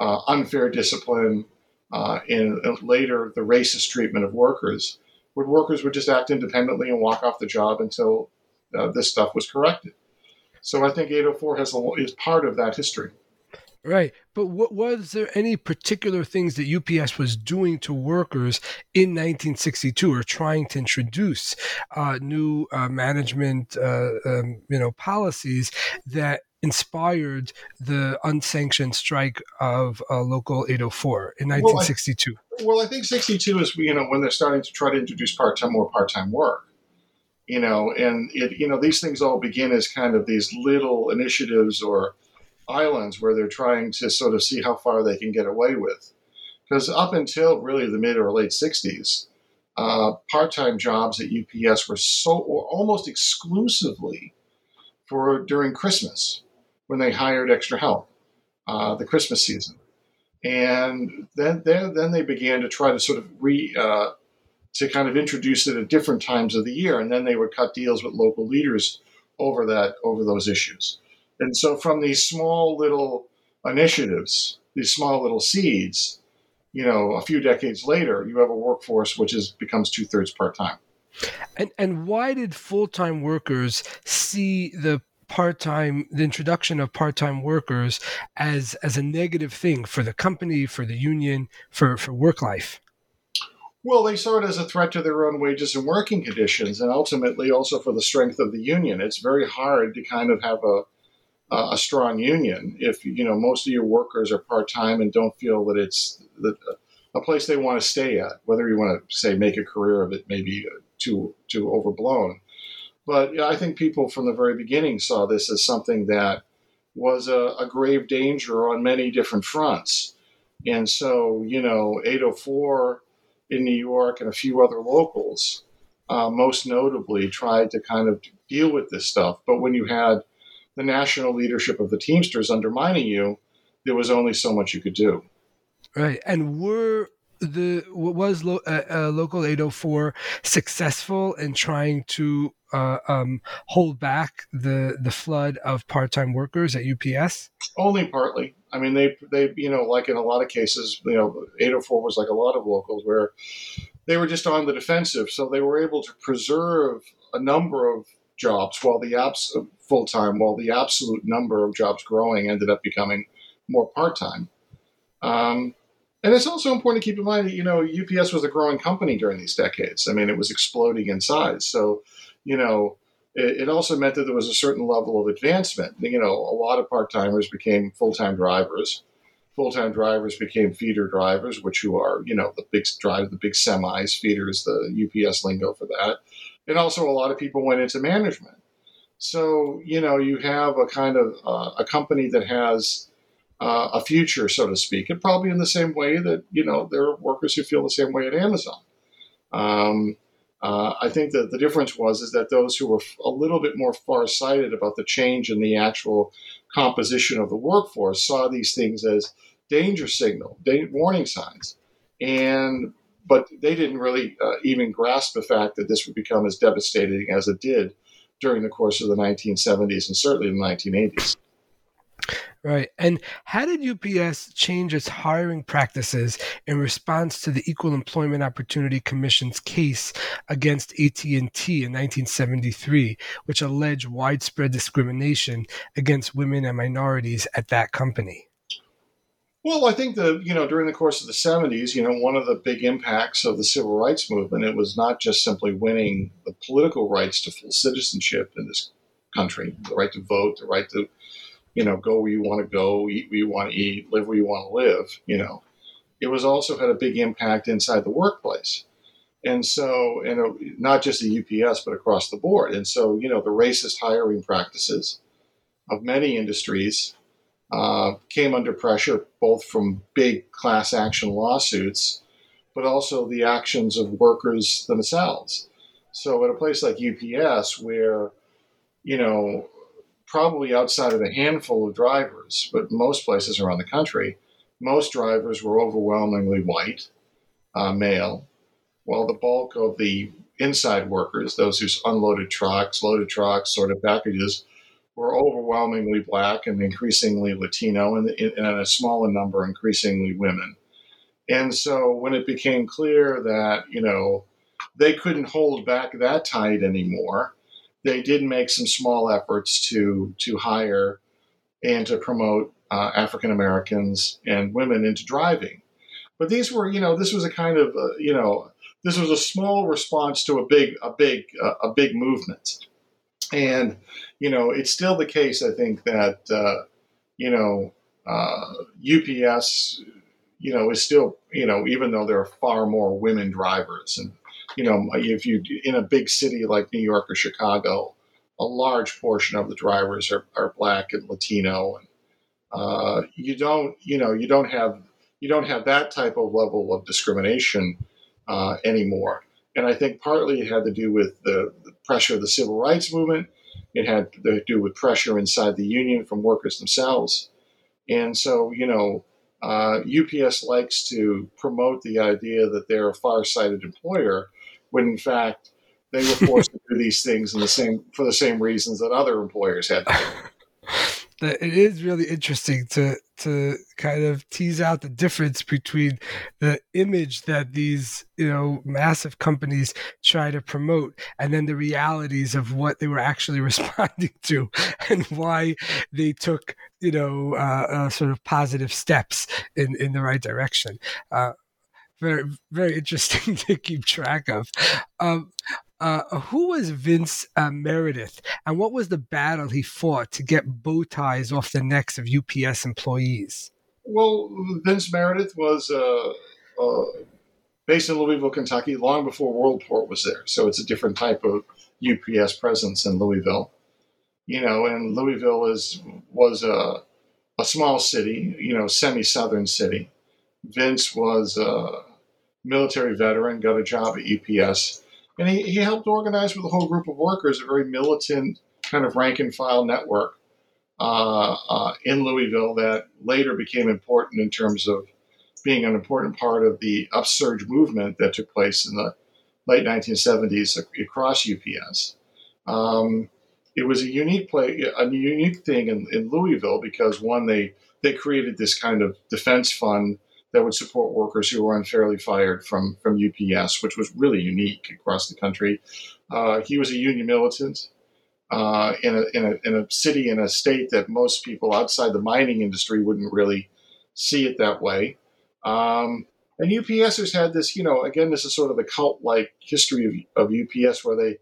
uh, unfair discipline, uh, and later the racist treatment of workers where workers would just act independently and walk off the job until uh, this stuff was corrected. So I think 804 has a, is part of that history. Right. But what, was there any particular things that UPS was doing to workers in 1962 or trying to introduce uh, new uh, management, uh, um, you know, policies that inspired the unsanctioned strike of uh, Local 804 in 1962? Well I, well, I think 62 is you know when they're starting to try to introduce part time more part time work. You know, and it you know these things all begin as kind of these little initiatives or islands where they're trying to sort of see how far they can get away with. Because up until really the mid or late 60s, uh, part time jobs at UPS were so or almost exclusively for during Christmas when they hired extra help, uh, the Christmas season, and then then then they began to try to sort of re uh, to kind of introduce it at different times of the year, and then they would cut deals with local leaders over that over those issues. And so from these small little initiatives, these small little seeds, you know, a few decades later, you have a workforce which is becomes two thirds part time. And and why did full time workers see the part-time the introduction of part-time workers as as a negative thing for the company for the union for for work life. Well they saw it as a threat to their own wages and working conditions and ultimately also for the strength of the union. It's very hard to kind of have a a strong union if you know most of your workers are part-time and don't feel that it's the, a place they want to stay at whether you want to say make a career of it maybe too too overblown but I think people from the very beginning saw this as something that was a, a grave danger on many different fronts. And so, you know, 804 in New York and a few other locals, uh, most notably, tried to kind of deal with this stuff. But when you had the national leadership of the Teamsters undermining you, there was only so much you could do. Right, and were the was lo, uh, uh, local 804 successful in trying to uh, um, hold back the the flood of part-time workers at UPS? Only partly. I mean, they they you know like in a lot of cases, you know, 804 was like a lot of locals where they were just on the defensive, so they were able to preserve a number of jobs while the abs full time while the absolute number of jobs growing ended up becoming more part time. Um, and it's also important to keep in mind that, you know, UPS was a growing company during these decades. I mean, it was exploding in size. So, you know, it, it also meant that there was a certain level of advancement. You know, a lot of part timers became full time drivers. Full time drivers became feeder drivers, which who are, you know, the big drive, the big semis. Feeder is the UPS lingo for that. And also, a lot of people went into management. So, you know, you have a kind of uh, a company that has uh, a future, so to speak, and probably in the same way that you know there are workers who feel the same way at Amazon. Um, uh, I think that the difference was is that those who were a little bit more far-sighted about the change in the actual composition of the workforce saw these things as danger signal, warning signs, and but they didn't really uh, even grasp the fact that this would become as devastating as it did during the course of the 1970s and certainly the 1980s. Right. And how did UPS change its hiring practices in response to the Equal Employment Opportunity Commission's case against AT&T in 1973, which alleged widespread discrimination against women and minorities at that company? Well, I think the you know during the course of the '70s, you know, one of the big impacts of the civil rights movement it was not just simply winning the political rights to full citizenship in this country, the right to vote, the right to you know, go where you want to go, eat where you want to eat, live where you want to live, you know. It was also had a big impact inside the workplace. And so, you know, not just the UPS, but across the board. And so, you know, the racist hiring practices of many industries uh, came under pressure both from big class action lawsuits, but also the actions of workers themselves. So, at a place like UPS, where, you know, probably outside of a handful of drivers, but most places around the country, most drivers were overwhelmingly white, uh, male, while the bulk of the inside workers, those who unloaded trucks, loaded trucks, sorted packages, were overwhelmingly black and increasingly Latino, and, and a smaller number increasingly women. And so when it became clear that, you know, they couldn't hold back that tight anymore, they did make some small efforts to to hire and to promote uh, African Americans and women into driving. But these were, you know, this was a kind of, uh, you know, this was a small response to a big, a big, uh, a big movement. And you know, it's still the case. I think that uh, you know, UPS, uh, you know, is still, you know, even though there are far more women drivers and you know, if you in a big city like New York or Chicago, a large portion of the drivers are, are black and Latino, and uh, you don't, you know, you don't have you don't have that type of level of discrimination uh, anymore. And I think partly it had to do with the, the, pressure of the civil rights movement. It had to do with pressure inside the union from workers themselves. And so, you know, uh, UPS likes to promote the idea that they're a far-sighted employer, when in fact they were forced to do these things in the same for the same reasons that other employers had. it is really interesting to to kind of tease out the difference between the image that these you know massive companies try to promote and then the realities of what they were actually responding to and why they took you know uh, uh, sort of positive steps in in the right direction uh, very very interesting to keep track of. Um, uh, who was Vince uh, Meredith, and what was the battle he fought to get bow ties off the necks of UPS employees? Well, Vince Meredith was uh, uh, based in Louisville, Kentucky, long before Worldport was there. So it's a different type of UPS presence in Louisville. You know, and Louisville is was a, a small city, you know, semi-southern city. Vince was uh, military veteran, got a job at UPS, and he, he helped organize with a whole group of workers a very militant kind of rank and file network uh, uh, in Louisville that later became important in terms of being an important part of the upsurge movement that took place in the late 1970s across UPS. Um, it was a unique play, a unique thing in, in Louisville because one, they they created this kind of defense fund that would support workers who were unfairly fired from from UPS, which was really unique across the country. Uh, he was a union militant uh, in, a, in, a, in a city in a state that most people outside the mining industry wouldn't really see it that way. Um, and UPSers had this, you know, again, this is sort of the cult like history of, of UPS where they,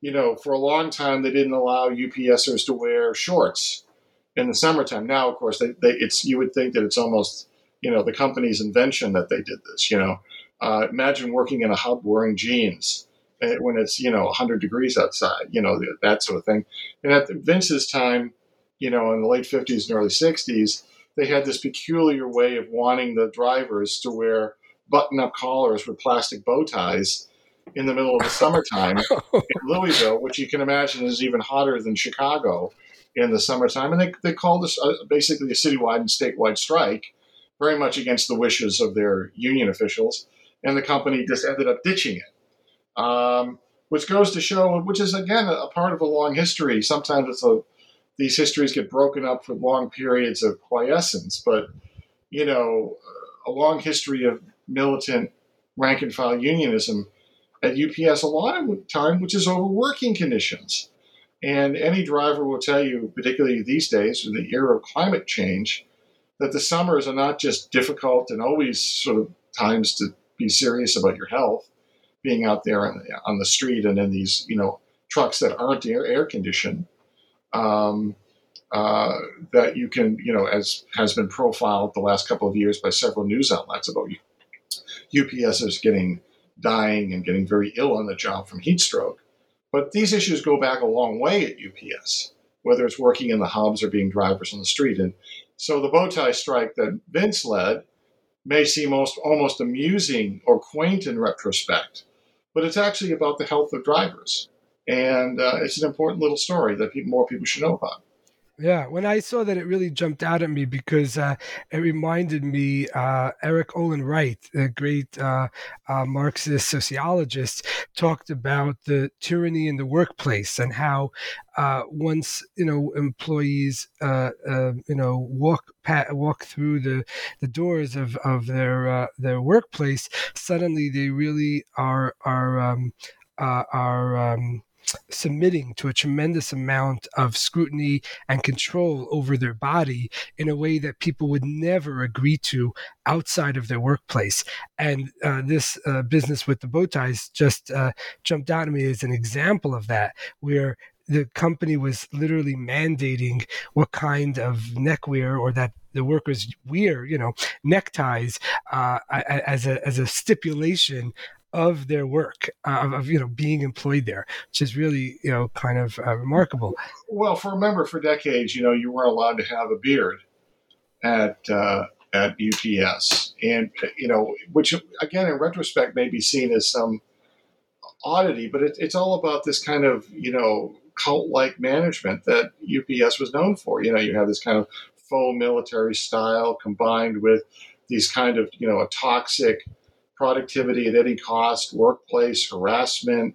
you know, for a long time they didn't allow UPSers to wear shorts in the summertime. Now, of course, they, they it's you would think that it's almost, you know, the company's invention that they did this. You know, uh, imagine working in a hub wearing jeans eh, when it's you know 100 degrees outside. You know that sort of thing. And at Vince's time, you know, in the late 50s and early 60s, they had this peculiar way of wanting the drivers to wear button-up collars with plastic bow ties in the middle of the summertime in Louisville, which you can imagine is even hotter than Chicago in the summertime. And they, they called this uh, basically a citywide and statewide strike, very much against the wishes of their union officials. And the company just ended up ditching it, um, which goes to show, which is again a part of a long history. Sometimes it's a these histories get broken up for long periods of quiescence, but you know, a long history of militant rank and file unionism at UPS a lot of time, which is over working conditions. And any driver will tell you, particularly these days in the era of climate change, that the summers are not just difficult and always sort of times to be serious about your health, being out there on the, on the street and in these, you know, trucks that aren't air, air conditioned. Um, uh, that you can, you know, as has been profiled the last couple of years by several news outlets about UPSers getting dying and getting very ill on the job from heat stroke. But these issues go back a long way at UPS, whether it's working in the hubs or being drivers on the street. And so the bow tie strike that Vince led may seem most, almost amusing or quaint in retrospect, but it's actually about the health of drivers. And uh, it's an important little story that more people should know about. Yeah, when I saw that, it really jumped out at me because uh, it reminded me uh, Erik Olin Wright, the great uh, uh Marxist sociologist, talked about the tyranny in the workplace and how uh, once you know employees uh, you know walk walk through the the doors of of their their workplace, suddenly they really are are um, are um, submitting to a tremendous amount of scrutiny and control over their body in a way that people would never agree to outside of their workplace. And uh, this uh, business with the bow ties just uh, jumped out at me as an example of that, where the company was literally mandating what kind of neckwear or that the workers wear, you know, neckties uh, as a as a stipulation of their work of, of, you know being employed there which is really you know kind of uh, remarkable. Well for remember for decades you know you weren't allowed to have a beard at uh, at UPS and you know which again in retrospect may be seen as some oddity but it, it's all about this kind of you know cult like management that UPS was known for. You know you have this kind of faux military style combined with these kind of you know a toxic productivity at any cost, workplace harassment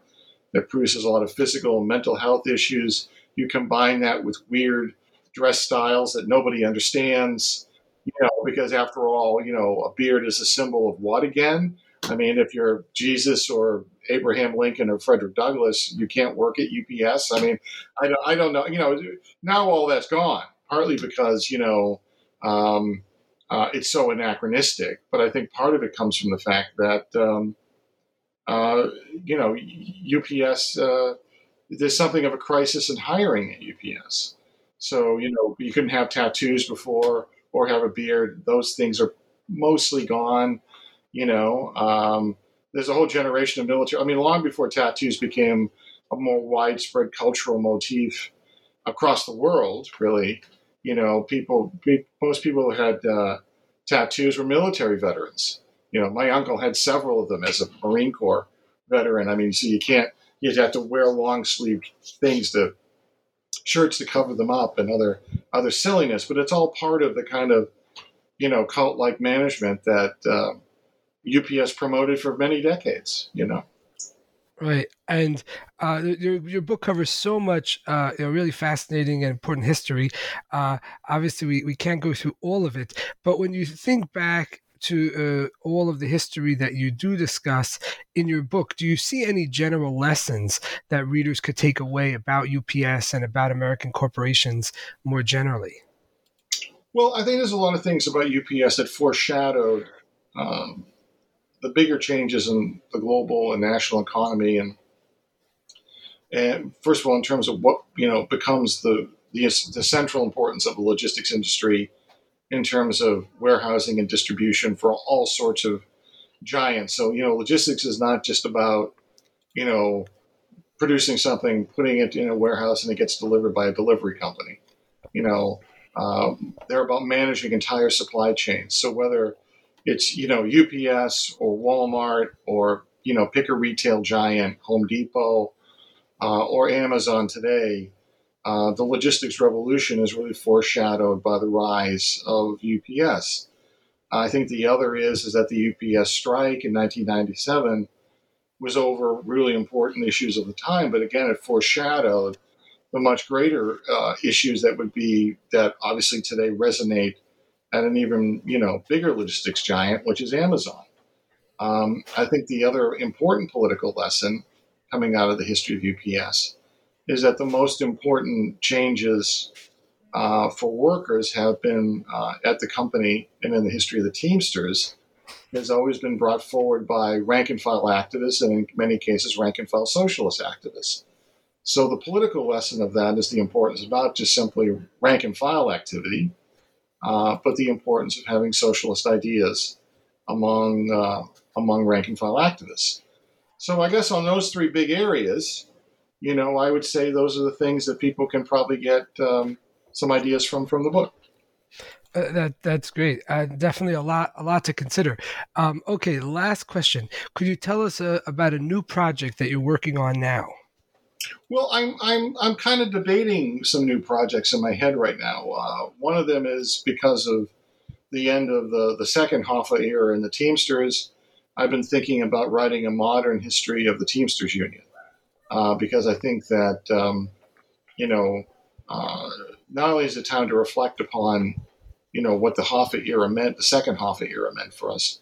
that produces a lot of physical and mental health issues. You combine that with weird dress styles that nobody understands, you know, because after all, you know, a beard is a symbol of what again? I mean, if you're Jesus or Abraham Lincoln or Frederick Douglass, you can't work at UPS. I mean, I don't, I don't know. You know, now all that's gone, partly because, you know, um, uh, it's so anachronistic. But I think part of it comes from the fact that, um, uh, you know, UPS, uh, there's something of a crisis in hiring at UPS. So, you know, you couldn't have tattoos before or have a beard. Those things are mostly gone. You know, um, there's a whole generation of military. I mean, long before tattoos became a more widespread cultural motif across the world, really, you know, people, most people who had uh, tattoos were military veterans. You know, my uncle had several of them as a Marine Corps veteran. I mean, so you can't, you'd have to wear long sleeve things to shirts to cover them up and other other silliness. But it's all part of the kind of you know cult like management that uh, UPS promoted for many decades. You know. Right, and uh, your your book covers so much, uh, you know, really fascinating and important history. Uh, obviously, we, we can't go through all of it, but when you think back to uh, all of the history that you do discuss in your book, do you see any general lessons that readers could take away about UPS and about American corporations more generally? Well, I think there's a lot of things about UPS that foreshadowed um, the bigger changes in the global and national economy, and and first of all, in terms of what you know becomes the the, the central importance of the logistics industry in terms of warehousing and distribution for all sorts of giants. So, you know, logistics is not just about, you know, producing something, putting it in a warehouse, and it gets delivered by a delivery company. You know, um, they're about managing entire supply chains. So whether it's you know UPS or Walmart or you know pick a retail giant, Home Depot, uh, or Amazon today, uh, the logistics revolution is really foreshadowed by the rise of UPS. I think the other is is that the UPS strike in 1997 was over really important issues of the time, but again, it foreshadowed the much greater uh, issues that would be that obviously today resonate at an even you know bigger logistics giant, which is Amazon. Um, I think the other important political lesson coming out of the history of UPS is that the most important changes uh, for workers have been uh, at the company and in the history of the Teamsters has always been brought forward by rank and file activists and in many cases rank and file socialist activists. So the political lesson of that is the importance of not just simply rank and file activity, uh, but the importance of having socialist ideas among uh, among rank and file activists. So I guess on those three big areas, you know, I would say those are the things that people can probably get um, some ideas from from the book. Uh, that that's great. Uh, definitely a lot a lot to consider. Um, okay, last question. Could you tell us uh, about a new project that you're working on now? Well, I'm I'm I'm kind of debating some new projects in my head right now. Uh, one of them is because of the end of the the second Hoffa era in the Teamsters. I've been thinking about writing a modern history of the Teamsters Union uh, because I think that um, you know uh, not only is it time to reflect upon you know what the Hoffa era meant, the second Hoffa era meant for us,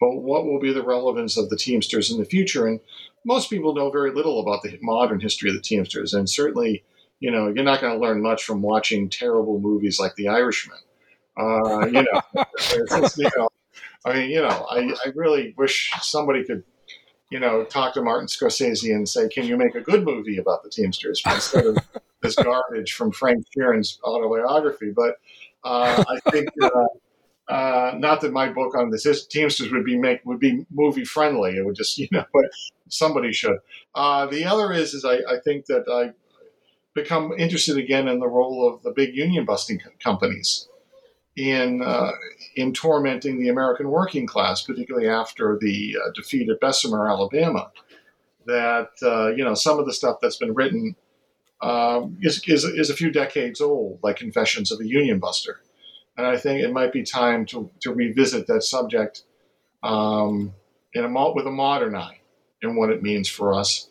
but what will be the relevance of the Teamsters in the future? And most people know very little about the modern history of the Teamsters, and certainly you know you're not going to learn much from watching terrible movies like The Irishman. Uh, you know, you know, I mean, you know, I, I really wish somebody could you know, talk to Martin Scorsese and say, "Can you make a good movie about the Teamsters instead of this garbage from Frank Sheeran's autobiography?" But uh, I think uh, uh, not that my book on this Teamsters would be make would be movie friendly. It would just you know, but somebody should. Uh, the other is is I, I think that I become interested again in the role of the big union busting companies in uh, in tormenting the American working class, particularly after the uh, defeat at Bessemer, Alabama. That uh, you know some of the stuff that's been written um, is, is, is a few decades old, like Confessions of a Union Buster, and I think it might be time to to revisit that subject um, in a with a modern eye and what it means for us,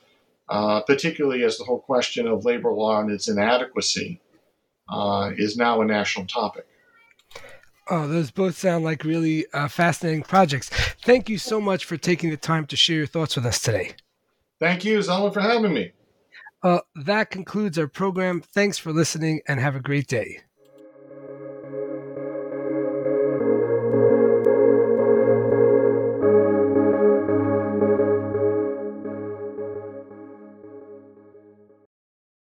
uh, particularly as the whole question of labor law and its inadequacy uh, is now a national topic. Oh, those both sound like really uh, fascinating projects. Thank you so much for taking the time to share your thoughts with us today. Thank you, Zalman, for having me. Uh, that concludes our program. Thanks for listening and have a great day.